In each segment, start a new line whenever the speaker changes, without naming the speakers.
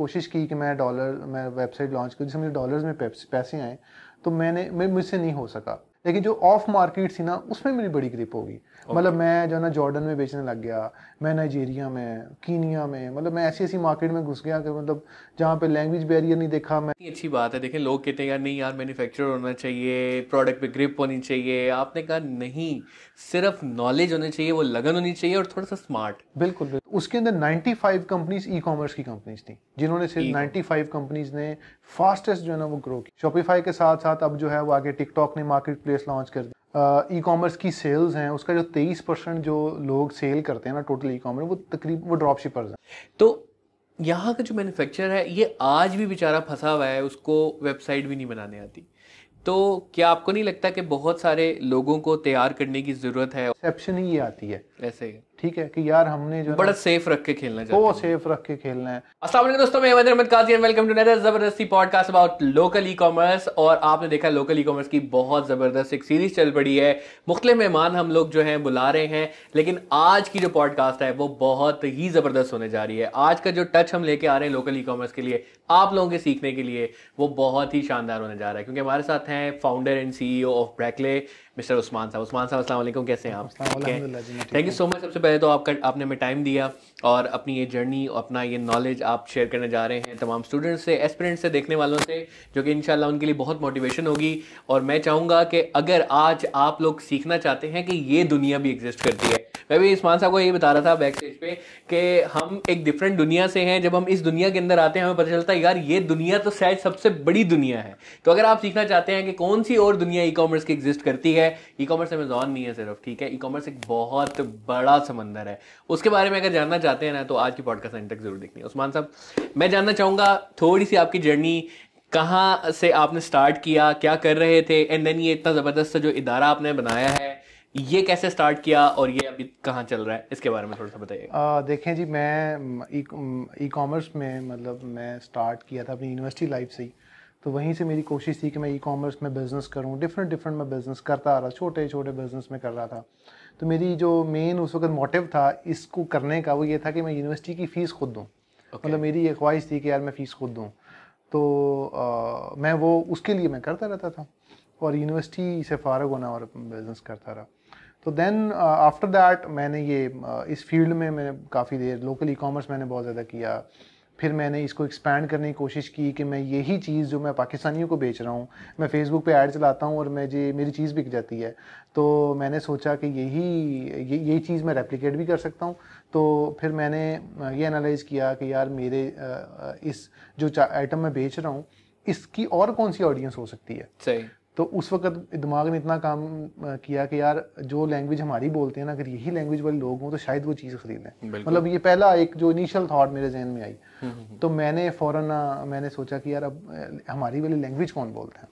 कोशिश की कि मैं डॉलर मैं वेबसाइट लॉन्च करूँ, जिससे मुझे डॉलर्स में पैसे आए तो मैंने, मैं, मुझसे नहीं हो सका। लेकिन जो ऑफ़ मार्केट थी ना, उसमें मेरी बड़ी ग्रिप होगी। मतलब मैं जो है ना जॉर्डन में बेचने लग गया मैं नाइजीरिया में कीनिया में मतलब मैं ऐसी ऐसी मार्केट में घुस गया कि मतलब जहाँ पे लैंग्वेज बैरियर नहीं देखा मैं।
अच्छी बात है देखें लोग कहते हैं यार नहीं यार मैन्युफैक्चर होना चाहिए प्रोडक्ट पे ग्रिप होनी चाहिए। आपने कहा नहीं सिर्फ़ नॉलेज होनी चाहिए वो लगन होनी चाहिए और थोड़ा सा स्मार्ट
बिल्कुल। उसके अंदर 95 कंपनीज़ ई कॉमर्स की कंपनीज़ थी जिन्होंने सिर्फ़ 95 कंपनीज़ ने फास्टेस्ट जो है ना वो ग्रो की। शॉपिफाई के साथ साथ अब जो है वो आगे टिकटॉक ने मार्केट प्लेस लॉन्च कर दिया। ई कॉमर्स की सेल्स हैं उसका जो तेईस परसेंट जो लोग सेल करते हैं ना टोटल ई कॉमर्स वो तकरीब वो ड्रॉप शिपर्स हैं।
तो यहाँ का जो मैन्युफैक्चरर है ये आज भी बेचारा फंसा हुआ है उसको वेबसाइट भी नहीं बनाने आती। तो क्या आपको नहीं लगता कि बहुत सारे लोगों को तैयार करने की ज़रूरत है?
एक्सेप्शन ही ये आती है।
ऐसे
ठीक है कि यार हमने जो
बड़ा सेफ़ रख के खेलना
चाहिए वो सेफ़ रख के खेलना है।
अस्सलाम वालेकुम दोस्तों मैं Ahmed Kazi and welcome to another ज़बरदस्ती podcast about local e commerce और आपने देखा लोकल ई कॉमर्स की बहुत ज़बरदस्त एक सीरीज़ चल पड़ी है। मुख्तलिफ़ मेहमान हम लोग जो है बुला रहे हैं। लेकिन आज की जो पॉडकास्ट है वो बहुत ही ज़बरदस्त होने जा रही है। आज का जो टच हम लेके आ रहे हैं लोकल ई कॉमर्स के लिए आप लोगों के सीखने के लिए वो बहुत ही शानदार होने जा रहा है। क्योंकि हमारे साथ हैं founder and CEO of Brackley mister Usman साहब। उस्मान साहब अस्सलाम कैसे हैं आप? थैंक यू सो मच सबसे पहले तो आपका आपने हमें टाइम दिया। और अपनी ये जर्नी और अपना ये नॉलेज आप शेयर करने जा रहे हैं तमाम स्टूडेंट्स से एस्पिरेंट्स से, देखने वालों से, जो कि इंशाल्लाह उनके लिए बहुत मोटिवेशन होगी। और मैं चाहूँगा कि अगर आज आप लोग सीखना चाहते हैं कि ये दुनिया भी एग्जिस्ट करती है। मैं भी इस्मान साहब को यही बता रहा था बैक स्टेज पे कि हम एक डिफरेंट दुनिया से हैं। जब हम इस दुनिया के अंदर आते हैं, हमें पता चलता है, यार, ये दुनिया तो शायद सबसे बड़ी दुनिया है। तो अगर आप सीखना चाहते हैं कि कौन सी और दुनिया ई कॉमर्स की एग्जिस्ट करती है ई कॉमर्स अमेजॉन नहीं है सिर्फ़, ठीक है? ई कॉमर्स एक बहुत बड़ा समंदर है। उसके बारे में अगर जानना चाहते हैं ना तो आज की पॉडकास्ट एंड तक ज़रूर देखनी है। उस्मान साहब, मैं जानना चाहूँगा, थोड़ी सी आपकी जर्नी कहाँ से आपने स्टार्ट किया, क्या कर रहे थे एंड देन ये इतना ज़बरदस्त जो इदारा आपने बनाया है, ये कैसे स्टार्ट किया और ये अभी कहाँ चल रहा है, इसके बारे में थोड़ा सा बताइए।
देखें जी, मैं ई कॉमर्स में मतलब मैं स्टार्ट किया था अपनी यूनिवर्सिटी लाइफ से ही। तो वहीं से मेरी कोशिश थी कि मैं ई कॉमर्स में बिज़नेस करूँ। डिफरेंट डिफरेंट मैं बिज़नेस करता आ रहा छोटे छोटे बिज़नेस में कर रहा था। तो मेरी जो मेन उस वक्त मोटिव था इसको करने का वो ये था कि मैं यूनिवर्सिटी की फ़ीस खुद दूँ। Okay. मतलब मेरी ये ख्वाहिश थी कि यार मैं फ़ीस खुद दूँ। तो आ, मैं वो उसके लिए मैं करता रहता था और यूनिवर्सिटी से फ़ारग होना और बिज़नेस करता रहा। तो देन आफ्टर दैट मैंने ये uh, इस फ़ील्ड में मैंने काफ़ी देर लोकल ई कॉमर्स मैंने बहुत ज़्यादा किया। फिर मैंने इसको एक्सपैंड करने की कोशिश की कि मैं यही चीज़ जो मैं पाकिस्तानियों को बेच रहा हूँ, मैं फेसबुक पे ऐड चलाता हूँ और मैं जी, मेरी चीज़ बिक जाती है। तो मैंने सोचा कि यही, ये यही चीज़ मैं रेप्लिकेट भी कर सकता हूँ। तो फिर मैंने ये एनालाइज़ किया कि यार मेरे इस जो आइटम मैं बेच रहा हूँ, इसकी और कौन सी ऑडियंस हो सकती है?
सही।
तो उस वक्त दिमाग ने इतना काम किया कि यार जो लैंग्वेज हमारी बोलते हैं ना अगर यही लैंग्वेज वाले लोग हों तो शायद वो चीज़ खरीद। लें मतलब ये पहला एक जो इनिशियल थॉट मेरे जहन में आई। हम्म, हम्म, हम्म। तो मैंने फ़ौरन मैंने सोचा कि यार अब हमारी वाली लैंग्वेज कौन बोलता है?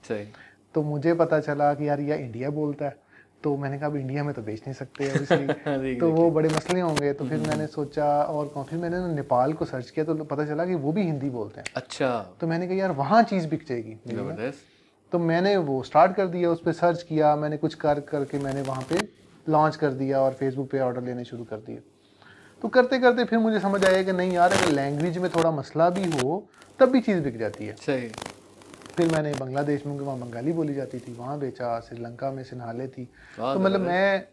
तो मुझे पता चला कि यार यह इंडिया बोलता है। तो मैंने कहा अब इंडिया में तो बेच नहीं सकते तो वो बड़े मसले होंगे। तो फिर मैंने सोचा और फिर मैंने नेपाल को सर्च किया तो पता चला कि वो भी हिंदी बोलते हैं।
अच्छा।
तो मैंने कहा यार वहाँ चीज़ बिक जाएगी। तो मैंने वो स्टार्ट कर दिया उस पर सर्च किया मैंने कुछ कर करके मैंने वहाँ पे लॉन्च कर दिया और फेसबुक पे ऑर्डर लेने शुरू कर दिए। तो करते करते फिर मुझे समझ आया कि नहीं यार अगर लैंग्वेज में थोड़ा मसला भी हो तब भी चीज़ बिक जाती है।
सही।
फिर मैंने बांग्लादेश में वहाँ बंगाली बोली जाती थी वहाँ बेचा श्रीलंका में सिन्हाले थी। तो मतलब मैं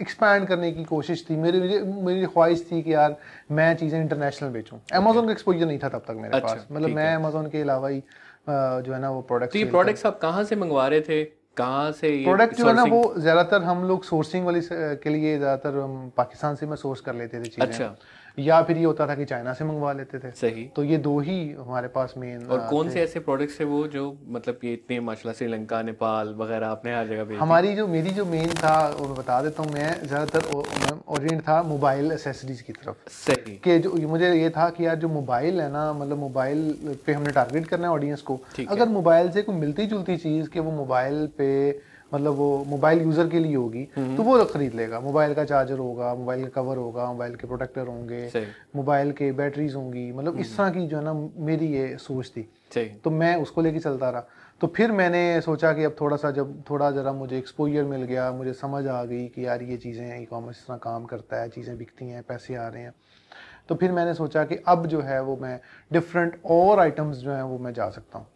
एक्सपैंड करने की कोशिश थी। मेरी मेरी ख्वाहिश थी कि यार मैं चीज़ें इंटरनेशनल बेचूं। अमेजोन का एक्सपोजर नहीं था तब तक मेरे अच्छा, पास। मतलब मैं अमेजोन के अलावा ही जो है ना वो प्रोडक्ट
तो ये प्रोडक्ट्स आप कहाँ से मंगवा रहे थे? कहाँ से
प्रोडक्ट जो है ना वो ज़्यादातर हम लोग सोर्सिंग वाली के लिए ज़्यादातर पाकिस्तान से मैं सोर्स कर लेते थे चीज़ें। अच्छा। या फिर ये होता था कि चाइना से मंगवा लेते थे।
सही।
तो ये दो ही हमारे पास मेन
और कौन से ऐसे प्रोडक्ट्स है वो जो मतलब ये इतने माशाल्लाह श्रीलंका नेपाल वगैरह आपने हर जगह
हमारी जो मेरी जो मेन था वो मैं बता देता हूँ मैं ज़्यादातर ओरिएंट था मोबाइल एसेसरीज की तरफ़।
सही।
कि जो मुझे ये था कि यार जो मोबाइल है ना मतलब मोबाइल पे हमने टारगेट करना है ऑडियंस को। अगर मोबाइल से कोई मिलती जुलती चीज़ कि वो मोबाइल पे मतलब वो मोबाइल यूज़र के लिए होगी हम्म। तो वो खरीद लेगा। मोबाइल का चार्जर होगा मोबाइल का कवर होगा मोबाइल के प्रोटेक्टर होंगे मोबाइल के बैटरीज होंगी मतलब इस हम्म। तरह की जो है ना मेरी ये सोच थी। तो मैं उसको लेके चलता रहा। तो फिर मैंने सोचा कि अब थोड़ा सा जब थोड़ा ज़रा मुझे एक्सपोजर मिल गया मुझे समझ आ गई कि यार ये चीज़ें ई कॉमर्स इस तरह काम करता है चीज़ें बिकती हैं पैसे आ रहे हैं। तो फिर मैंने सोचा कि अब जो है वो मैं डिफरेंट और आइटम्स जो हैं वो मैं जा सकता हूँ।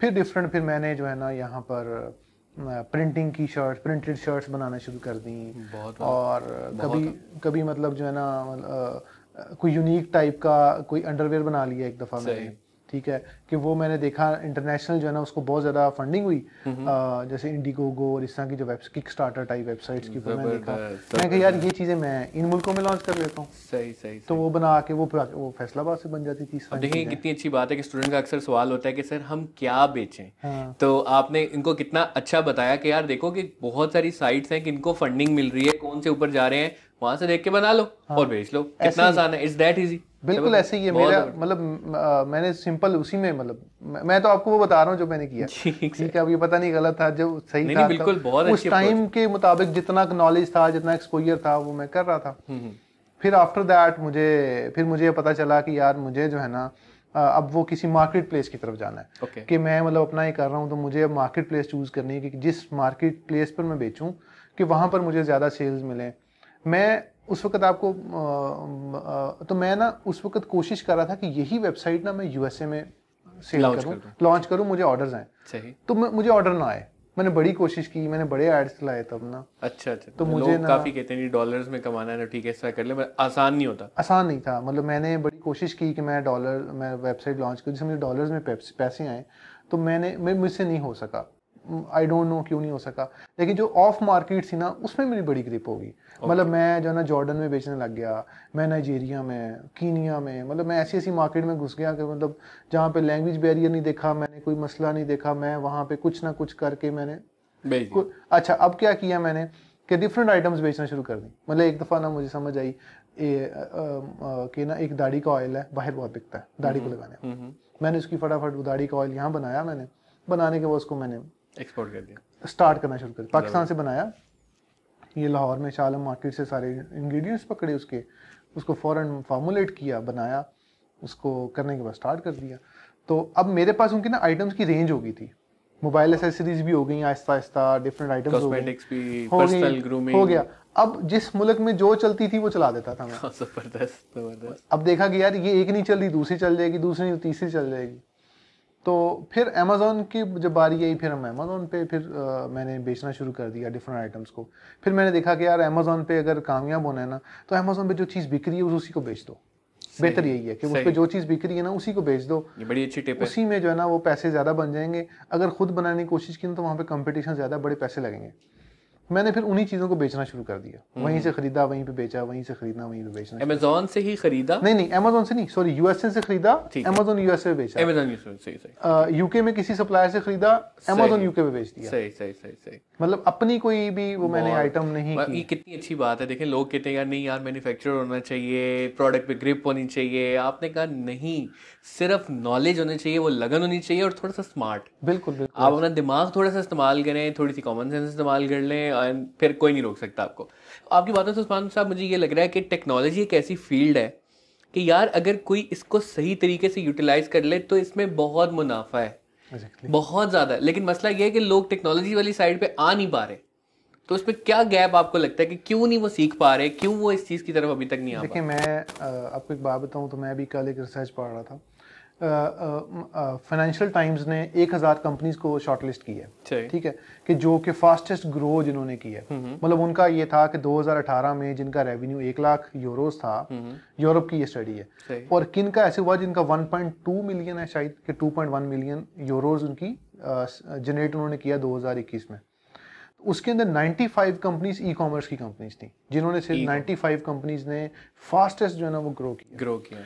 फिर डिफरेंट फिर मैंने जो है ना यहाँ पर प्रिंटिंग की शर्ट प्रिंटेड शर्ट्स बनाना शुरू कर दी।
बहुत
और बहुत कभी कभी मतलब जो है ना कोई यूनिक टाइप का कोई अंडरवेयर बना लिया एक दफ़ा मैंने। ठीक है कि वो मैंने देखा इंटरनेशनल जो है ना उसको बहुत ज़्यादा फंडिंग हुई। अ, जैसे इंडिगोगो और इस तरह की जो web Kickstarter type websites की मैंने देखा। मैं कहा यार ये चीज़ें मैं इन मुल्कों में लॉन्च कर लेता हूँ।
सही सही
तो वो बना के वो वो फैसलाबाद से बन जाती थी
देखिए कितनी अच्छी बात है कि स्टूडेंट का अक्सर सवाल होता है कि सर हम क्या बेचें?
हाँ।
तो आपने इनको कितना अच्छा बताया कि यार देखो कि बहुत सारी साइट्स हैं कि इनको फंडिंग मिल रही है कौन से ऊपर जा रहे हैं वहाँ से देख के बना लो और बेच लो। कितना आसान है। इट्स दैट इजी
बिल्कुल ऐसे ही है मेरा मतलब मैंने सिंपल उसी में मतलब मैं- तो आपको वो बता रहा हूँ जो मैंने किया।
ठीक
है अब ये पता नहीं गलत था जो सही
नहीं,
था
नहीं, बिल्कुल, बहुत
उस टाइम के मुताबिक जितना नॉलेज था जितना एक्सपोजर था वो मैं कर रहा था।
हम्म,
फिर आफ्टर दैट मुझे फिर मुझे ये पता चला कि यार मुझे जो है ना अब वो किसी मार्केट प्लेस की तरफ़ जाना है।
ओके
कि मैं मतलब अपना ये कर रहा हूँ तो मुझे अब मार्केट प्लेस चूज़ करनी है कि जिस मार्केट प्लेस पर मैं बेचूं कि वहाँ पर मुझे ज़्यादा सेल्स मिले। मैं उस वक्त आपको अ, तो मैं ना उस वक्त कोशिश कर रहा था कि यही वेबसाइट ना मैं यूएसए में सेल करूँ। लॉन्च करूँ मुझे ऑर्डर्स आए। तो मुझे ऑर्डर ना आए। मैंने बड़ी कोशिश की मैंने बड़े एड्स चलाए तब ना।
अच्छा अच्छा।
तो मुझे ना-
काफ़ी कहते हैं डॉलर्स में कमाना है ना ठीक है ऐसा कर ले पर आसान नहीं होता।
आसान नहीं था। मतलब मैंने बड़ी कोशिश की कि मैं डॉलर मैं वेबसाइट लॉन्च करूँ जिससे मुझे डॉलर्स में पैसे आए। तो मैंने मैं मुझसे नहीं हो सका। आई डोंट नो क्यों नहीं हो सका। लेकिन जो ऑफ़ मार्केट थी ना उसमें मेरी बड़ी ग्रिप होगी। मतलब मैं जो है ना जॉर्डन में बेचने लग गया मैं नाइजीरिया में कीनिया में मतलब मैं ऐसी ऐसी मार्केट में घुस गया कि मतलब जहाँ पे लैंग्वेज बैरियर नहीं देखा मैंने कोई मसला नहीं देखा मैं वहाँ पे कुछ ना कुछ करके मैंने अच्छा अब क्या किया मैंने कि डिफरेंट आइटम्स बेचना शुरू कर दी। मतलब एक दफ़ा ना मुझे समझ आई कि ना एक दाढ़ी का ऑयल है बाहर बहुत बिकता है दाढ़ी को लगाने
हम्म, हम्म,
मैंने उसकी फटाफट वो दाढ़ी का ऑयल यहाँ बनाया मैंने बनाने के बाद उसको मैंने
एक्सपोर्ट कर दिया।
स्टार्ट करना शुरू कर दिया। पाकिस्तान से बनाया ये लाहौर में शालम मार्केट से सारे इंग्रेडिएंट्स पकड़े उसके। उसको फ़ौरन फार्मूलेट किया बनाया उसको करने के बाद स्टार्ट कर दिया। तो अब मेरे पास उनकी ना आइटम्स की रेंज हो गई थी। मोबाइल एसेसरीज भी हो गई आहिस्ता आहिस्ता डिफरेंट आइटम्स हो गई। हो गई हो गया। अब जिस मुल्क में जो चलती थी वो चला देता था मैं।
ज़बरदस्त ज़बरदस्त।
अब देखा कि यार ये एक नहीं चल रही दूसरी चल जाएगी दूसरी तीसरी चल जाएगी। तो फिर अमेजोन की जब बारी आई फिर हम अमेजोन पे फिर आ, मैंने बेचना शुरू कर दिया डिफरेंट आइटम्स को। फिर मैंने देखा कि यार अमेजोन पे अगर कामयाब होना है ना तो अमेजोन पे जो चीज़ बिक रही है उस उसी को बेच दो। बेहतर यही है कि उस पर जो चीज़ बिक रही है ना उसी को बेच दो।
ये बड़ी अच्छी टिप है।
उसी में जो है ना वो पैसे ज़्यादा बन जाएँगे। अगर खुद बनाने की कोशिश की ना तो वहाँ पे कंपटीशन ज़्यादा बड़े पैसे लगेंगे। मैंने फिर उन्हीं चीज़ों को बेचना शुरू कर दिया।
हम्म।
वहीं से खरीदा वहीं पे बेचा वहीं से खरीदना वहीं पे बेचना
अमेजोन से ही खरीदा?
नहीं नहीं अमेजोन से नहीं सॉरी यूएसए से खरीदा अमेजोन यूएसए पे बेचा।
अमेजोन सही सही।
यूके में किसी सप्लायर से खरीदा अमेजोन यूके पे बेच दिया।
सही सही सही सही।
मतलब अपनी कोई भी वो मैंने आइटम नहीं
ये कितनी अच्छी बात है देखें लोग कहते हैं यार नहीं यार मैन्युफैक्चरर होना चाहिए प्रोडक्ट पे ग्रिप होनी चाहिए। आपने कहा नहीं सिर्फ़ नॉलेज होनी चाहिए वो लगन होनी चाहिए और थोड़ा सा स्मार्ट
बिल्कुल बिल्कुल।
आप अपना दिमाग थोड़ा सा इस्तेमाल करें थोड़ी सी कॉमन सेंस इस्तेमाल कर लें और फिर कोई नहीं रोक सकता आपको। आपकी बातों से उस्मान साहब मुझे ये लग रहा है कि टेक्नोलॉजी एक ऐसी फ़ील्ड है कि यार अगर कोई इसको सही तरीके से यूटिलाइज कर ले तो इसमें बहुत मुनाफा है।
एग्जैक्टली
बहुत ज़्यादा। लेकिन मसला ये है कि लोग टेक्नोलॉजी वाली साइड पे आ नहीं पा रहे। तो उसमें क्या गैप आपको लगता है कि क्यों नहीं वो सीख पा रहे? क्यों वो इस चीज़ की तरफ़ अभी तक नहीं आ
देखिए मैं आपको एक बात बताऊँ तो मैं भी कल एक रिसर्च पढ़ रहा था। फाइनेंशियल टाइम्स ने एक हज़ार कंपनीज़ को शॉर्टलिस्ट की है। ठीक। है? कि जो कि फास्टेस्ट ग्रो जिन्होंने की है। मतलब उनका ये था कि 2018 में जिनका रेवेन्यू एक लाख यूरोस था यूरोप की ये स्टडी है। और किन का ऐसे हुआ जिनका 1.2 मिलियन है शायद कि 2.1 मिलियन यूरोज उनकी जनरेट उन्होंने किया 2021 में। उसके अंदर 95 कंपनीज़ ई कॉमर्स की कंपनीज़ थी जिन्होंने सिर्फ़ 95 कंपनीज़ ने फास्टेस्ट जो है ना वो ग्रो किया।
ग्रो किया।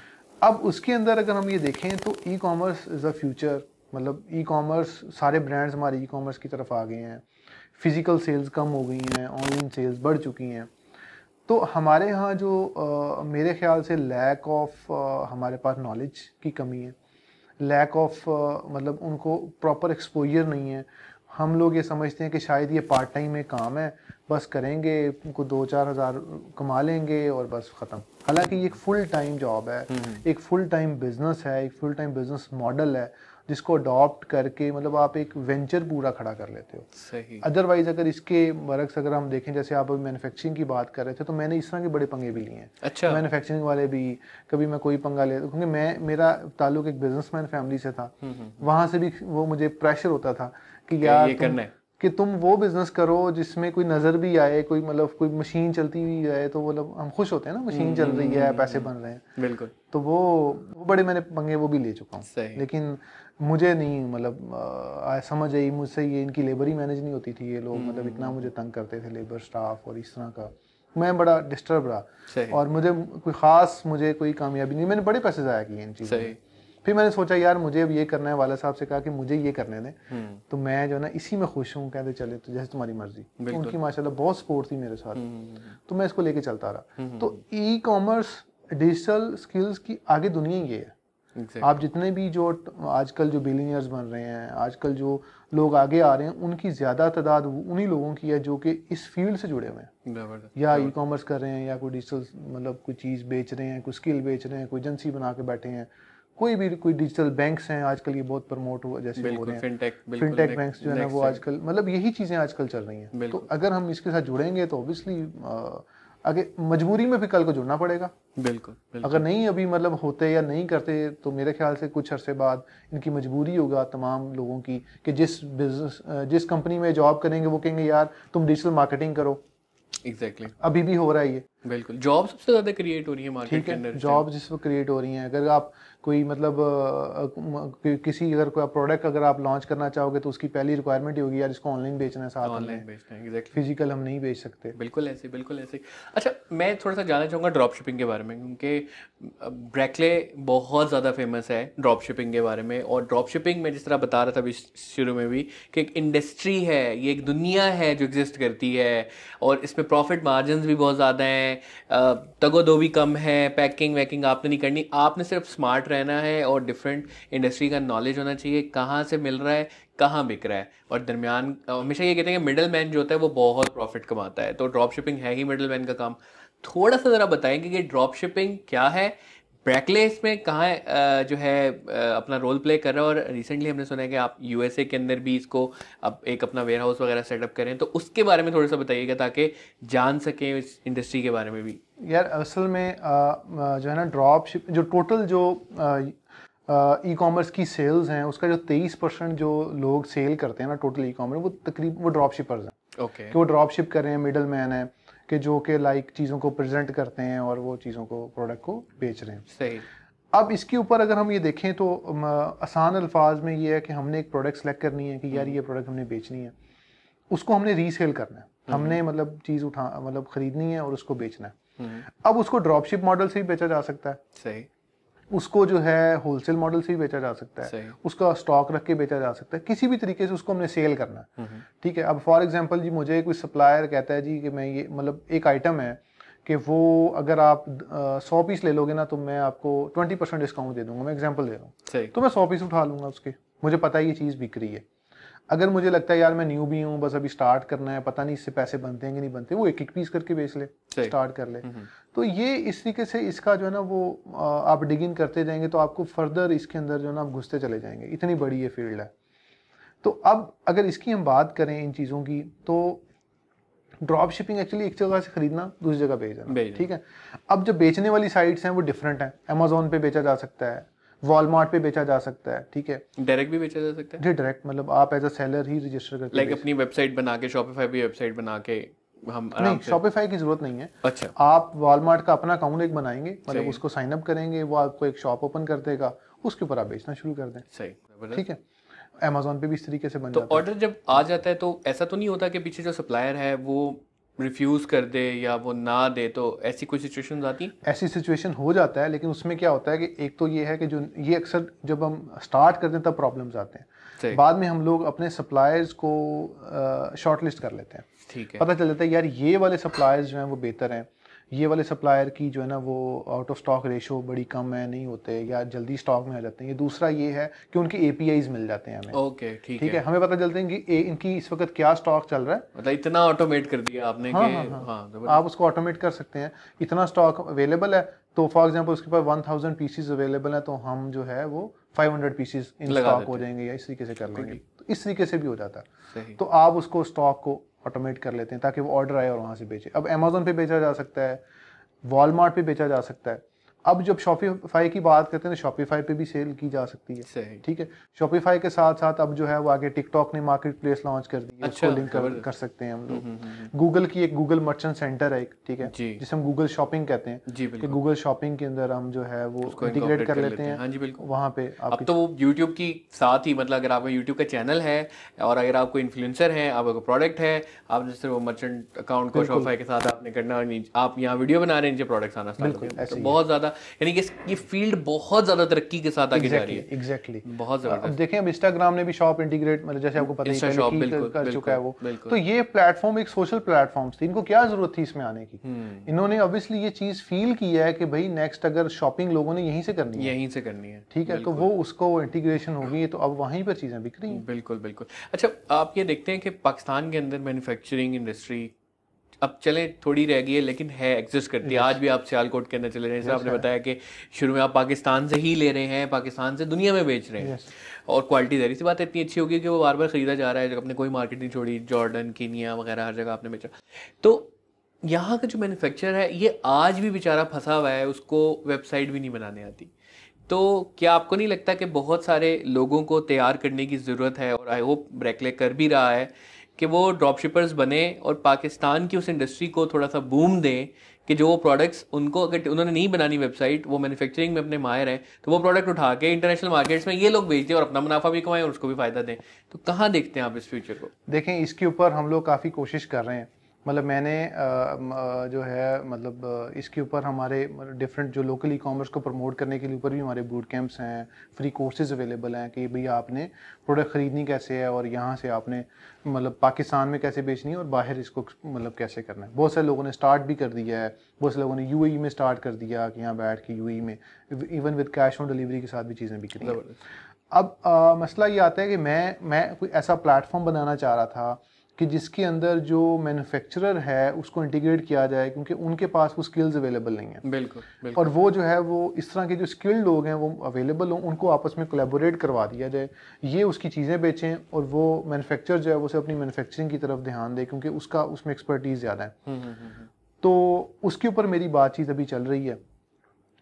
अब उसके अंदर अगर हम ये देखें तो e commerce is a future मतलब ई कॉमर्स सारे ब्रांड्स हमारे ई कॉमर्स की तरफ़ आ गए हैं। फ़िज़िकल सेल्स कम हो गई हैं ऑनलाइन सेल्स बढ़ चुकी हैं। तो हमारे यहाँ जो अ, मेरे ख्याल से लैक ऑफ़ हमारे पास नॉलेज की कमी है। लैक ऑफ़ मतलब उनको प्रॉपर एक्सपोजर नहीं है। हम लोग ये समझते हैं कि शायद ये पार्ट टाइम में काम है। बस करेंगे को दो चार हज़ार कमा लेंगे और बस ख़त्म। हालाँकि ये एक फुल टाइम जॉब है एक फुल टाइम बिज़नेस है एक फुल टाइम बिज़नेस मॉडल है जिसको अडॉप्ट करके मतलब आप एक वेंचर पूरा खड़ा कर लेते हो।
सही।
अदरवाइज़ अगर इसके वर्क्स अगर हम देखें जैसे आप अभी मैन्युफैक्चरिंग की बात कर रहे थे तो मैंने इस तरह के बड़े पंगे भी लिए हैं।
अच्छा।
मैन्युफैक्चरिंग वाले भी कभी मैं कोई पंगा ले क्योंकि मैं मेरा ताल्लुक एक बिजनेसमैन फैमिली से था। वहाँ से भी वो मुझे प्रेशर होता था कि यार
ये करना है।
कि तुम वो बिज़नेस करो जिसमें कोई नज़र भी आए कोई मतलब कोई मशीन चलती हुई जाए तो मतलब हम खुश होते हैं ना मशीन चल रही है पैसे बन रहे हैं।
बिल्कुल।
तो वो वो बड़े मैंने पंगे वो भी ले चुका हूँ। लेकिन मुझे नहीं मतलब समझ आई मुझसे ये इनकी लेबर ही मैनेज नहीं होती थी ये लोग मतलब इतना मुझे तंग करते थे लेबर स्टाफ और इस तरह का। मैं बड़ा डिस्टर्ब रहा। और मुझे कोई ख़ास मुझे कोई कामयाबी नहीं मैंने बड़े पैसे ज़ाया किए इन चीज़ों फिर मैंने सोचा यार मुझे अब ये करना है। वाला साहब से कहा कि मुझे ये करने दें।
हम्म।
तो मैं जो है ना इसी में खुश हूँ कहते चले तो जैसे तुम्हारी मर्ज़ी। तो उनकी माशाल्लाह बहुत सपोर्ट थी मेरे साथ।
हम्म,
तो मैं इसको लेके चलता रहा।
हम्म,
तो ई कॉमर्स डिजिटल स्किल्स की आगे दुनिया ही ये है।
Exactly.
आप जितने भी जो आजकल जो बिलियनियर्स बन रहे हैं आजकल जो लोग आगे आ रहे हैं उनकी ज़्यादा तादाद उन्हीं लोगों की है जो कि इस फ़ील्ड से जुड़े हुए हैं। या ई कॉमर्स कर रहे हैं या कोई डिजिटल मतलब कोई चीज़ बेच रहे हैं कोई स्किल बेच रहे हैं कोई एजेंसी बना के बैठे हैं। कोई भी कोई डिजिटल बैंक्स हैं आजकल ये बहुत प्रमोट हुआ जैसे हो रहे हैं।
फिनटेक
फिनटेक बैंक्स जो है ना वो आजकल मतलब यही चीज़ें आजकल चल रही हैं। तो अगर हम इसके साथ जुड़ेंगे तो ऑब्वियसली आगे मजबूरी में भी कल को जुड़ना पड़ेगा।
बिल्कुल बिल्कुल।
अगर नहीं अभी मतलब होते या नहीं करते तो मेरे ख्याल से कुछ अरसे बाद इनकी मजबूरी होगा तमाम लोगों की कि जिस बिज़नेस जिस कंपनी में जॉब करेंगे वो कहेंगे यार तुम डिजिटल मार्केटिंग करो।
Exactly exactly.
अभी भी हो रहा है ये।
बिल्कुल। जॉब सबसे ज़्यादा क्रिएट हो रही है मार्केट
ठीक
के
है
अंदर
जॉब जिस वक्त क्रिएट हो रही है अगर आप कोई मतलब कि- किसी अगर कोई प्रोडक्ट अगर आप लॉन्च करना चाहोगे तो उसकी पहली रिक्वायरमेंट होगी यार इसको ऑनलाइन बेचना है साथ
ऑनलाइन बेचना है एग्जैक्टली
फ़िज़िकल हम नहीं बेच सकते।
बिल्कुल ऐसे बिल्कुल ऐसे। अच्छा मैं थोड़ा सा जानना चाहूँगा ड्रॉप शिपिंग के बारे में क्योंकि ब्रैकले बहुत ज़्यादा फ़ेमस है ड्रॉप शिपिंग के बारे में और ड्रॉप शिपिंग में जिस तरह बता रहा था अभी शुरू में भी कि एक इंडस्ट्री है ये एक दुनिया है जो एग्जिस्ट करती है और इसमें प्रॉफिट मार्जिन भी बहुत ज़्यादा हैं तगो दो भी कम है पैकिंग वैकिंग आपने नहीं करनी आपने सिर्फ़ स्मार्ट रहना है और डिफरेंट इंडस्ट्री का नॉलेज होना चाहिए, कहाँ से मिल रहा है, कहाँ बिक रहा है। और दरमियान, हमेशा ये कहते हैं कि मिडल मैन जो होता है वो बहुत प्रॉफिट कमाता है। तो ड्रॉप शिपिंग है ही मिडल मैन का काम। थोड़ा सा ज़रा बताएँगे कि ड्रॉप शिपिंग क्या है ब्रैकले इसमें कहाँ जो है अपना रोल प्ले कर रहा है। और रिसेंटली हमने सुना है कि आप यूएसए के अंदर भी इसको अब एक अपना वेयर हाउस वगैरह सेटअप करें। तो उसके बारे में थोड़ा सा बताइएगा ताकि जान सकें इस इंडस्ट्री के बारे में भी।
यार असल में जो है ना ड्रॉप शिप जो टोटल जो ई कॉमर्स की सेल्स हैं उसका जो तेईस परसेंट जो लोग सेल करते हैं ना टोटल ई कॉमर्स वो तकरीब वो ड्रॉप शिपर्स हैं।
ओके
कि वो ड्रॉप शिप कर रहे हैं मिडल मैन है कि जो कि लाइक चीज़ों को प्रेजेंट करते हैं और वो चीज़ों को प्रोडक्ट को बेच रहे हैं।
सही।
अब इसके ऊपर अगर हम ये देखें तो आसान अल्फाज में ये है कि हमने एक प्रोडक्ट सेलेक्ट करनी है कि यार ये प्रोडक्ट हमने बेचनी है। उसको हमने रीसेल करना है। हमने मतलब चीज़ उठा मतलब खरीदनी है और उसको बेचना है।
हम्म,
अब उसको ड्रॉपशिप मॉडल से भी बेचा जा सकता है।
सही।
उसको जो है होलसेल मॉडल से भी बेचा जा सकता है। उसका स्टॉक रख के बेचा जा सकता है। किसी भी तरीके से उसको हमने सेल करना है।
हम्म,
ठीक है अब फॉर एग्जांपल जी मुझे कोई सप्लायर कहता है जी कि मैं ये मतलब एक आइटम है कि वो अगर आप सौ पीस ले लोगे ना तो मैं आपको ट्वेंटी परसेंट डिस्काउंट दे दूँगा। मैं एग्ज़ाम्पल दे रहा हूँ। तो मैं सौ पीस उठा लूँगा उसके। मुझे पता है ये चीज़ बिक रही है। अगर मुझे लगता है यार मैं न्यू भी हूँ बस अभी स्टार्ट करना है पता नहीं इससे पैसे बनते हैं कि नहीं बनते वो एक एक पीस करके बेच ले स्टार्ट कर ले।
हम्म,
तो ये इस तरीके से इसका जो है ना वो आप डिग इन करते जाएँगे तो आपको फर्दर इसके अंदर जो है ना आप घुसते चले जाएँगे। इतनी बड़ी ये फ़ील्ड है। तो अब अगर इसकी हम बात करें इन चीज़ों की तो ड्रॉप शिपिंग एक्चुअली एक जगह से खरीदना दूसरी जगह भेज देना ठीक है? अब जो बेचने वाली साइट्स हैं वो डिफरेंट हैं। अमेजोन पे बेचा जा सकता है वॉलमार्ट पे बेचा जा सकता है ठीक है?
डायरेक्ट भी बेचा जा सकता है?
जी डायरेक्ट मतलब आप एज अ सेलर ही रजिस्टर करके
लाइक अपनी वेबसाइट बना के शॉपिफाई भी वेबसाइट बना के हम
नहीं शॉपिफाई की ज़रूरत नहीं है।
अच्छा।
आप वॉलमार्ट का अपना अकाउंट एक बनाएँगे मतलब उसको साइन अप करेंगे वो आपको एक शॉप ओपन कर देगा उसके ऊपर आप बेचना शुरू कर दें।
सही
ठीक है? अमेजोन पे भी इस तरीके से बन
तो
जाता है।
ऑर्डर जब आ जाता है तो ऐसा तो नहीं होता कि पीछे जो सप्लायर है वो रिफ्यूज कर दे या वो ना दे तो ऐसी कोई सिचुएशन आती
ऐसी सिचुएशन हो जाता है लेकिन उसमें क्या होता है कि एक तो ये है कि जो ये अक्सर जब हम स्टार्ट करते हैं तब प्रॉब्लम्स आते हैं। बाद में हम लोग अपने सप्लायर्स को शॉर्ट लिस्ट कर लेते हैं।
ठीक है।
पता चल जाता है यार ये वाले सप्लायर्स जो हैं वो बेहतर हैं। ये वाले सप्लायर की जो है ना वो आउट ऑफ़ स्टॉक रेशो बड़ी कम है नहीं होते या जल्दी स्टॉक में आ जाते हैं। ये दूसरा ये है कि उनके ए मिल जाते हैं हमें।
ओके ठीक
ठीक है। हमें पता चलते हैं कि ए, इनकी इस वक्त क्या स्टॉक चल रहा है।
मतलब इतना ऑटोमेट कर दिया आपने
हाँ,
कि
हाँ, हाँ।
हाँ ज़बरदस्त।
आप उसको ऑटोमेट कर सकते हैं। इतना स्टॉक अवेलेबल है तो फॉर एग्ज़ाम्पल उसके पास वन थाउज़ेंड पीसीज अवेलेबल है तो हम जो है वो five hundred pieces in stock हो जाएँगे या इस तरीके से कर लेंगे। तो इस तरीके से भी हो जाता। है तो आप उसको स्टॉक को ऑटोमेट कर लेते हैं ताकि वो ऑर्डर आए और वहाँ से बेचे। अब अमेजोन पे बेचा जा सकता है वॉलमार्ट पे बेचा जा सकता है अब जब शॉपिफाई की बात करते हैं तो शॉपिफाई पे भी सेल की जा सकती है।
सही।
ठीक है? शॉपिफाई के साथ साथ अब जो है वो आगे टिकटॉक ने मार्केट प्लेस लॉन्च कर दी है।
अच्छा,
लिंक कर, कर सकते हैं हम लोग। गूगल की एक गूगल मर्चेंट सेंटर है एक ठीक है? जिसे हम गूगल शॉपिंग कहते हैं।
जी
कि गूगल शॉपिंग के अंदर हम जो है वो इंटीग्रेट कर लेते हैं।
हाँ।
वहाँ पे
अब तो वो YouTube की साथ ही मतलब अगर आपका यूट्यूब का चैनल है और अगर आपको इन्फ्लुएंसर है आपका प्रोडक्ट है आप जैसे वो मर्चेंट अकाउंट को शॉपिफाई के साथ आपने करना आप यहाँ वीडियो बना रहे हैं नीचे प्रोडक्ट्स आना तो बहुत ज़्यादा यानी कि ये फ़ील्ड बहुत ज़्यादा तरक्की के साथ आगे exactly, जा रही है।
Exactly exactly.
बहुत ज़बरदस्त।
अब देखें अब इंस्टाग्राम ने भी शॉप इंटीग्रेट मतलब जैसे आपको पता ही की कर चुका है वो। तो ये प्लेटफॉर्म एक सोशल प्लेटफॉर्म थी। इनको क्या ज़रूरत थी इसमें आने की?
हम्म।
इन्होंने ऑब्वियसली ये चीज़ फील किया है कि भाई नेक्स्ट अगर शॉपिंग लोगों ने यहीं से करनी है।
यहीं से करनी है।
ठीक है तो वो उसको इंटीग्रेशन होगी तो अब वहीं पर चीज़ें बिक रही हैं।
बिल्कुल बिल्कुल। अच्छा आप ये देखते हैं कि पाकिस्तान के अंदर मैन्युफैक्चरिंग इंडस्ट्री अब चले थोड़ी रह गई है लेकिन है एग्जिस्ट करती है। आज भी आप सियालकोट के अंदर चले जाएँ जैसे आपने बताया कि शुरू में आप पाकिस्तान से ही ले रहे हैं पाकिस्तान से दुनिया में बेच रहे हैं। और क्वालिटी जहरी सी बात इतनी अच्छी होगी कि वो बार बार खरीदा जा रहा है जब आपने कोई मार्केट नहीं छोड़ी जॉर्डन कीनिया वगैरह हर जगह आपने बेचा। तो यहाँ का जो मैन्युफैक्चर है ये आज भी बेचारा फंसा हुआ है उसको वेबसाइट भी नहीं बनाने आती। तो क्या आपको नहीं लगता कि बहुत सारे लोगों को तैयार करने की ज़रूरत है? और आई होप ब्रैकले कर भी रहा है। कि वो ड्रॉप शिपर्स बने और पाकिस्तान की उस इंडस्ट्री को थोड़ा सा बूम दें कि जो वो प्रोडक्ट्स उनको अगर उन्होंने नहीं बनानी वेबसाइट वो मैन्युफैक्चरिंग में अपने माहिर हैं तो वो प्रोडक्ट उठा के इंटरनेशनल मार्केट्स में ये लोग बेच दें और अपना मुनाफा भी कमाएँ और उसको भी फ़ायदा दें। तो कहाँ देखते हैं आप इस फ्यूचर को?
देखें, इसके ऊपर हम लोग काफ़ी कोशिश कर रहे हैं। मतलब मैंने जो है मतलब इसके ऊपर हमारे डिफरेंट जो लोकल ई कॉमर्स को प्रमोट करने के लिए ऊपर भी हमारे बूट कैंप्स हैं फ्री कोर्सेज अवेलेबल हैं कि भैया आपने प्रोडक्ट ख़रीदनी कैसे है और यहाँ से आपने मतलब पाकिस्तान में कैसे बेचनी है और बाहर इसको मतलब कैसे करना है। बहुत सारे लोगों ने स्टार्ट भी कर दिया है बहुत से लोगों ने यूएई में स्टार्ट कर दिया कि यहाँ बैठ के यूएई में even with cash on delivery के साथ भी चीज़ें रही हैं। अब अ, मसला ये आता है कि मैं मैं कोई ऐसा प्लेटफॉर्म बनाना चाह रहा था कि जिसके अंदर जो मैन्युफैक्चरर है उसको इंटीग्रेट किया जाए क्योंकि उनके पास वो स्किल्स अवेलेबल नहीं है।
बिल्कुल बिल्कुल।
और वो जो है वो इस तरह के जो स्किल्ड लोग हैं वो अवेलेबल हों उनको आपस में कोलेबोरेट करवा दिया जाए। ये उसकी चीज़ें बेचें और वो मैन्युफैक्चर जो है वो उसे अपनी मैन्युफैक्चरिंग की तरफ़ ध्यान दे क्योंकि उसका उसमें एक्सपर्टीज़ ज़्यादा है।
हम्म, हम्म, हम्म,
तो उसके ऊपर मेरी बातचीत अभी चल रही है।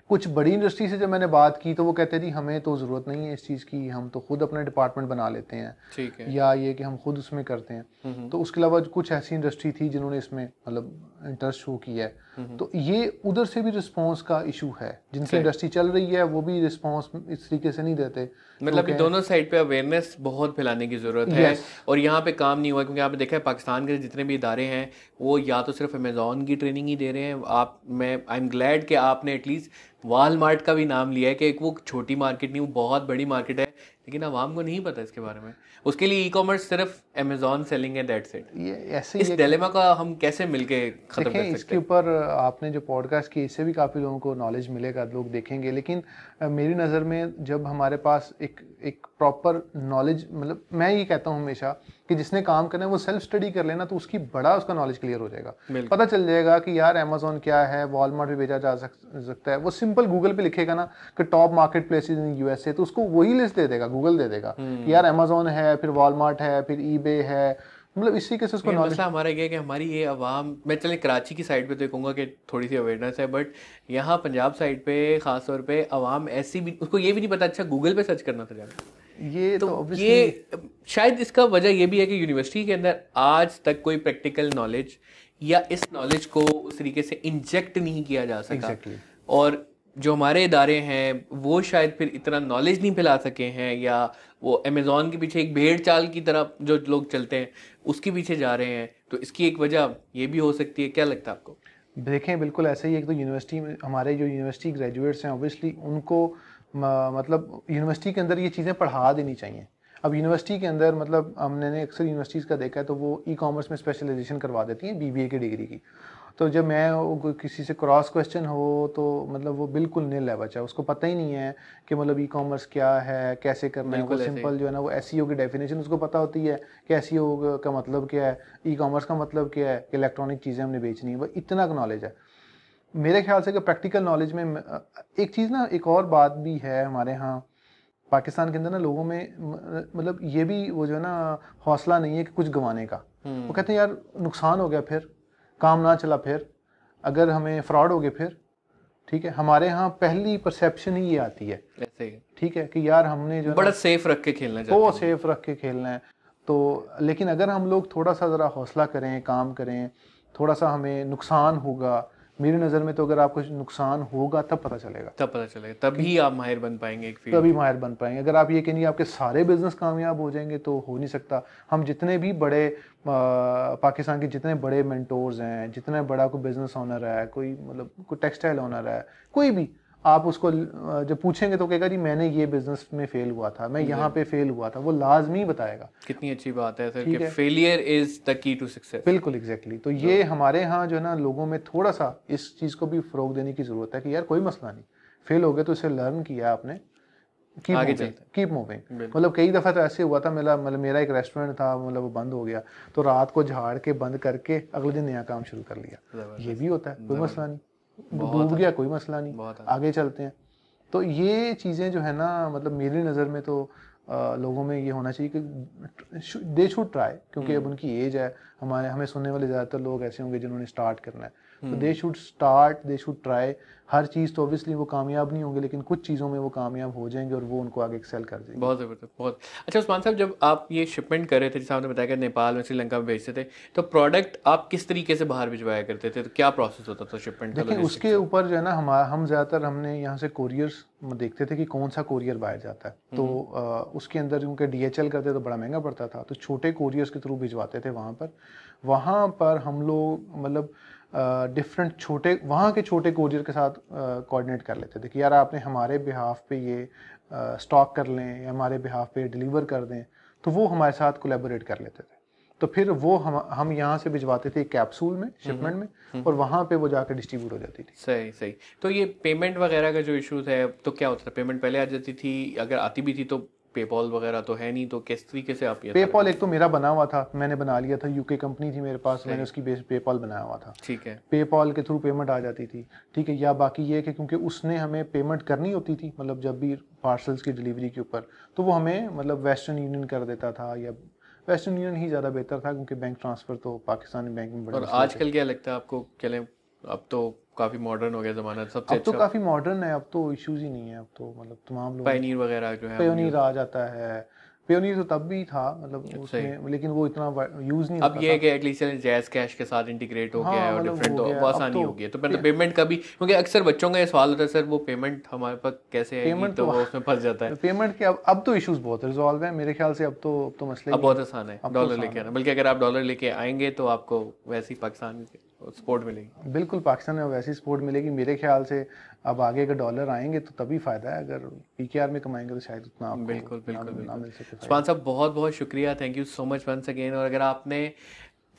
कुछ बड़ी इंडस्ट्री से जब मैंने बात की तो वो कहते थे हमें तो ज़रूरत नहीं है इस चीज़ की हम तो खुद अपना डिपार्टमेंट बना लेते हैं
ठीक है।
या ये कि हम खुद उसमें करते हैं। तो उसके अलावा कुछ ऐसी इंडस्ट्री थी जिन्होंने इसमें मतलब इंटरेस्ट शो किया है। तो ये उधर से भी रिस्पांस का इशू है। जिनकी इंडस्ट्री चल रही है वो भी रिस्पांस इस तरीके से नहीं देते।
मतलब ये दोनों साइड पे अवेयरनेस बहुत फैलाने की ज़रूरत है। और यहाँ पे काम नहीं हुआ क्योंकि आपने देखा है पाकिस्तान के जितने भी इदारे हैं वो या तो सिर्फ़ अमेजोन की ट्रेनिंग ही दे रहे हैं। आप मैं आई एम ग्लैड कि आपने एटलीस्ट वालमार्ट का भी नाम लिया है कि एक वो छोटी मार्केट नहीं वो बहुत बड़ी मार्केट है। लेकिन आवाम को नहीं पता इसके बारे में। उसके लिए ई कॉमर्स सिर्फ़ अमेजोन सेलिंग है दैट्स इट
ये ऐसे
इस डिलेमा का हम कैसे मिलके खत्म कर सकते
इसके ऊपर आपने जो पॉडकास्ट की इससे भी काफ़ी लोगों को नॉलेज मिलेगा लोग देखेंगे। लेकिन मेरी नज़र में जब हमारे पास एक एक प्रॉपर नॉलेज मतलब मैं ये कहता हूँ हमेशा कि जिसने काम करना है वो सेल्फ स्टडी कर लेना तो उसकी बड़ा उसका नॉलेज क्लियर हो जाएगा। पता चल जाएगा कि यार अमेजोन क्या है वॉलमार्ट भी भेजा जा सक- सकता है। वो सिंपल गूगल पे लिखेगा ना कि top market places in USA तो उसको वही लिस्ट दे देगा गूगल दे देगा कि यार अमेजोन है फिर वॉलमार्ट है फिर ईबे है। मतलब इसी के से उसको नॉलेज
मसला हमारा ये है कि हमारी ये आवाम मैं चले कराची की साइड पे तो कहूँगा कि थोड़ी सी अवेयरनेस है बट यहाँ पंजाब साइड पे खास तौर पे आवाम ऐसी भी उसको ये भी नहीं पता अच्छा गूगल पे सर्च करना था जाना।
ये तो,
तो ये शायद इसका वजह ये भी है कि यूनिवर्सिटी के अंदर आज तक कोई प्रैक्टिकल नॉलेज या इस नॉलेज को उस तरीके से इंजेक्ट नहीं किया जा सका।
Exactly.
और जो हमारे इदारे हैं, वो शायद फिर इतना नॉलेज नहीं फैला सके हैं, या वो अमेजोन के पीछे एक भेड़ चाल की तरह जो लोग चलते हैं, उसके पीछे जा रहे हैं। तो इसकी एक वजह ये भी हो सकती है। क्या लगता है आपको?
देखें, बिल्कुल ऐसे ही एक तो यूनिवर्सिटी में, हमारे जो यूनिवर्सिटी ग्रेजुएट्स हैं ऑब्वियसली उनको मतलब यूनिवर्सिटी के अंदर ये चीज़ें पढ़ा देनी चाहिए। अब यूनिवर्सिटी के अंदर मतलब हमने अक्सर यूनिवर्सिटीज़ का देखा है तो वो ई कॉमर्स में स्पेशलाइजेशन करवा देती हैं बीबीए की डिग्री की। तो जब मैं किसी से क्रॉस क्वेश्चन हो तो मतलब वो बिल्कुल नील है बच्चा उसको पता ही नहीं है कि मतलब ई कॉमर्स क्या है कैसे करना है। वो। सिंपल जो है ना वो एस की डेफिनेशन उसको पता होती है कि एस का मतलब क्या है ई कॉमर्स का मतलब क्या है कि इलेक्ट्रॉनिक चीज़ें हमने बेचनी है। वो इतना नॉलेज है। मेरे ख्याल से कि प्रैक्टिकल नॉलेज में एक चीज़ ना एक और बात भी है हमारे यहाँ। पाकिस्तान के अंदर ना लोगों में मतलब ये भी वो जो है ना हौसला नहीं है कि कुछ गंवाने का।
हम्म।
वो कहते हैं यार नुकसान हो गया फिर। काम ना चला फिर अगर हमें फ्रॉड हो गए फिर ठीक है हमारे यहाँ पहली परसेप्शन ही ये आती है।
ऐसे ही।
ठीक है कि यार हमने जो
बड़ा सेफ़ रख के खेलना
है।
वो
सेफ़ रख के खेलना है। तो लेकिन अगर हम लोग थोड़ा सा ज़रा हौसला करें काम करें थोड़ा सा हमें नुकसान होगा मेरी नज़र में तो अगर आपको नुकसान होगा तब पता चलेगा।
तब पता चलेगा। तभी आप माहिर बन पाएँगे एक फ़ील्ड
तभी माहिर बन पाएँगे। अगर आप ये कहेंगे आपके सारे बिज़नेस कामयाब हो जाएँगे तो हो नहीं सकता। हम जितने भी बड़े पाकिस्तान के जितने बड़े मेंटोर्स हैं जितने बड़ा कोई बिज़नेस ऑनर है कोई मतलब कोई टेक्सटाइल ऑनर है कोई भी आप उसको जब पूछेंगे तो कहेगा जी मैंने ये बिज़नेस में फेल हुआ था मैं यहाँ पे फेल हुआ था। वो लाजमी बताएगा।
कितनी अच्छी बात है सर कि failure is the key to success
बिल्कुल एग्जैक्टली तो ये हमारे यहाँ जो है ना लोगों में थोड़ा सा इस चीज़ को भी फरोग देने की ज़रूरत है कि यार कोई मसला नहीं। फेल हो गए तो इसे लर्न किया आपने। Keep moving. मतलब कई दफ़ा तो ऐसे हुआ था मेरा मतलब मेरा एक रेस्टोरेंट था मतलब वो बंद हो गया। तो रात को झाड़ के बंद करके अगले दिन नया काम शुरू कर लिया। ये भी होता है कोई मसला नहीं। डूब गया कोई मसला नहीं। आगे चलते हैं। तो ये चीज़ें जो है ना मतलब मेरी नज़र में तो आ, लोगों में ये होना चाहिए कि दे शुड ट्राई क्योंकि
हम्म।
अब उनकी एज है। हमारे हमें सुनने वाले ज़्यादातर लोग ऐसे होंगे जिन्होंने स्टार्ट करना है। तो। They should start they should try हर चीज़ तो ऑब्वियसली वो कामयाब नहीं होंगे लेकिन कुछ चीज़ों में वो कामयाब हो जाएँगे और वो उनको आगे एक्सेल कर देंगे।
बहुत ज़बरदस्त बहुत। अच्छा उस्मान साहब जब आप ये शिपमेंट कर रहे थे जैसे आपने बताया कि नेपाल में श्रीलंका में भेजते थे तो प्रोडक्ट आप किस तरीके से बाहर भिजवाया करते थे? तो क्या प्रोसेस होता था शिपमेंट
देखिए उसके ऊपर जो है ना हमारा हम ज़्यादातर हमने यहाँ से कोरियर्स देखते थे कि कौन सा कोरियर बाहर जाता है। तो
हम्म।
उसके अंदर क्योंकि डी एच करते तो बड़ा महँगा पड़ता था। तो छोटे कोरियर्स के थ्रू भिजवाते थे वहाँ पर। वहाँ पर हम लोग मतलब डिफरेंट छोटे वहाँ के छोटे कोरियर के साथ कोऑर्डिनेट कर लेते थे कि यार आपने हमारे बिहाफ पे ये स्टॉक कर लें या हमारे बिहाफ पे डिलीवर कर दें तो वो हमारे साथ कोलेबोरेट कर लेते थे। तो फिर वो हम हम यहाँ से भिजवाते थे कैप्सूल में शिपमेंट में और वहाँ पे वो जाकर डिस्ट्रीब्यूट हो जाती थी।
सही सही। तो ये पेमेंट वगैरह का जो इश्यूज़ है तो क्या होता था? पेमेंट पहले आ जाती थी अगर आती भी थी तो पेपॉल वगैरह तो है नहीं तो किस तरीके से आप
पेपॉल एक तो मेरा बना हुआ था मैंने बना लिया था यूके कंपनी थी मेरे पास मैंने उसकी बेस पेपॉल बनाया हुआ था।
ठीक है।
पेपॉल के थ्रू पेमेंट आ जाती थी ठीक है या बाकी ये कि क्योंकि उसने हमें पेमेंट करनी होती थी मतलब जब भी पार्सल्स की डिलीवरी के ऊपर तो वो हमें मतलब वेस्टर्न यूनियन कर देता था या वेस्टर्न यूनियन ही ज़्यादा बेहतर था क्योंकि बैंक ट्रांसफ़र तो पाकिस्तानी बैंक में
और आजकल क्या लगता है आपको क्या अब तो काफ़ी मॉडर्न हो गया ज़माना सबसे
अब तो
अच्छा।
काफ़ी मॉडर्न है अब तो इश्यूज़ ही नहीं है अब तो मतलब तमाम लोग
पायनीर वगैरह जो है
पेयोनीर आ जाता है। पेयोनीर तो तब भी था मतलब उसमें लेकिन वो इतना यूज़ नहीं
अब ये है कि एटलीस्ट जैज कैश के साथ इंटीग्रेट हो गया है और
मतलब
डिफरेंट
हो
तो
गया,
आसानी
तो-
हो गई है। तो मतलब पेमेंट का भी क्योंकि अक्सर बच्चों का ये सवाल होता है सर वो पेमेंट हमारे पास कैसे आएगी?
Payment
तो
तो-
वो उसमें फंस जाता है।
पेमेंट के अब अब तो इश्यूज़ बहुत रिजॉल्व है। मेरे ख्याल से अब तो अब तो मसले
अब बहुत आसान है
तो
डॉलर लेके आना। बल्कि अगर आप डॉलर लेके आएँगे तो आपको वैसे ही पाकिस्तान सपोर्ट मिलेगी।
बिल्कुल पाकिस्तान में वैसी सपोर्ट मिलेगी मेरे ख्याल से अब आगे अगर डॉलर आएँगे तो तभी फ़ायदा है अगर पीकेआर में कमाएँगे तो शायद उतना
बिल्कुल बिल्कुल
ना मिल सके
उस्मान साहब बहुत बहुत शुक्रिया thank you so much once again और अगर आपने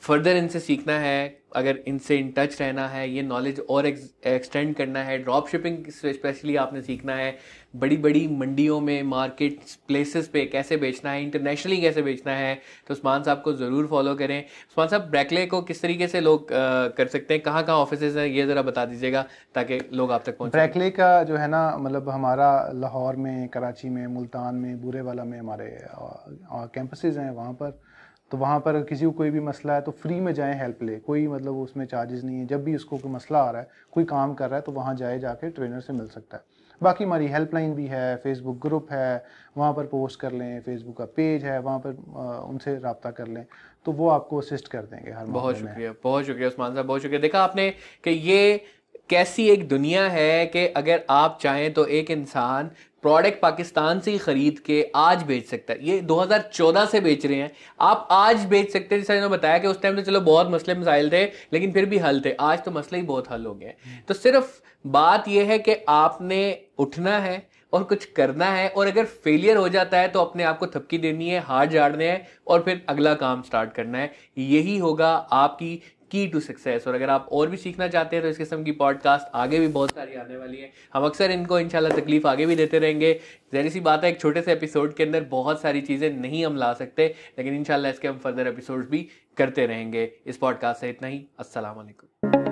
फर्दर इनसे सीखना है अगर इनसे इन टच रहना है ये नॉलेज और एक्सटेंड करना है ड्रॉप शिपिंग स्पेशली आपने सीखना है बड़ी बड़ी मंडियों में मार्केट प्लेसेस पे कैसे बेचना है इंटरनेशनली कैसे बेचना है तो उस्मान साहब को ज़रूर फॉलो करें। उस्मान साहब ब्रैकले को किस तरीके से लोग अ, कर सकते हैं? कहाँ कहाँ ऑफ़िस हैं? ये ज़रा बता दीजिएगा ताकि लोग आप तक पहुँच।
ब्रैकले का जो है ना मतलब हमारा लाहौर में कराची में मुल्तान में बुरेवाला में हमारे कैंपसेस हैं वहाँ पर। तो वहाँ पर किसी को कोई भी मसला है तो फ्री में जाएँ हेल्प ले। कोई मतलब उसमें चार्जेस नहीं है। जब भी उसको कोई मसला आ रहा है कोई काम कर रहा है तो वहाँ जाए जाके ट्रेनर से मिल सकता है। बाकी हमारी हेल्पलाइन भी है फेसबुक ग्रुप है वहाँ पर पोस्ट कर लें फेसबुक का पेज है वहाँ पर उनसे रबता कर लें तो वो आपको असिस्ट कर देंगे हर
बहुत शुक्रिया बहुत शुक्रिया उस्मान साहब बहुत शुक्रिया। देखा आपने कि ये कैसी एक दुनिया है कि अगर आप चाहें तो एक इंसान प्रोडक्ट पाकिस्तान से ही खरीद के आज बेच सकता है। ये 2014 से बेच रहे हैं। आप आज बेच सकते हैं। जैसा इन्होंने बताया कि उस टाइम तो चलो बहुत मसले मसाइल थे, लेकिन फिर भी हल थे। आज तो मसले ही बहुत हल हो गए तो सिर्फ़ बात यह है कि आपने उठना है और कुछ करना है और अगर फेलियर हो जाता है तो अपने आप को थपकी देनी है, हार झाड़ने हैं और फिर अगला काम स्टार्ट करना है। यही होगा आपकी की टू सक्सेस और अगर आप और भी सीखना चाहते हैं तो इस किस्म की पॉडकास्ट आगे भी बहुत सारी आने वाली है। हम अक्सर इनको, इंशाल्लाह, तकलीफ़ आगे भी देते रहेंगे। जहरी सी बात है, एक छोटे से एपिसोड के अंदर बहुत सारी चीज़ें नहीं हम ला सकते, लेकिन इंशाल्लाह इसके हम फर्दर एपिसोड भी करते रहेंगे। इस पॉडकास्ट से इतना ही। अस्सलाम वालेकुम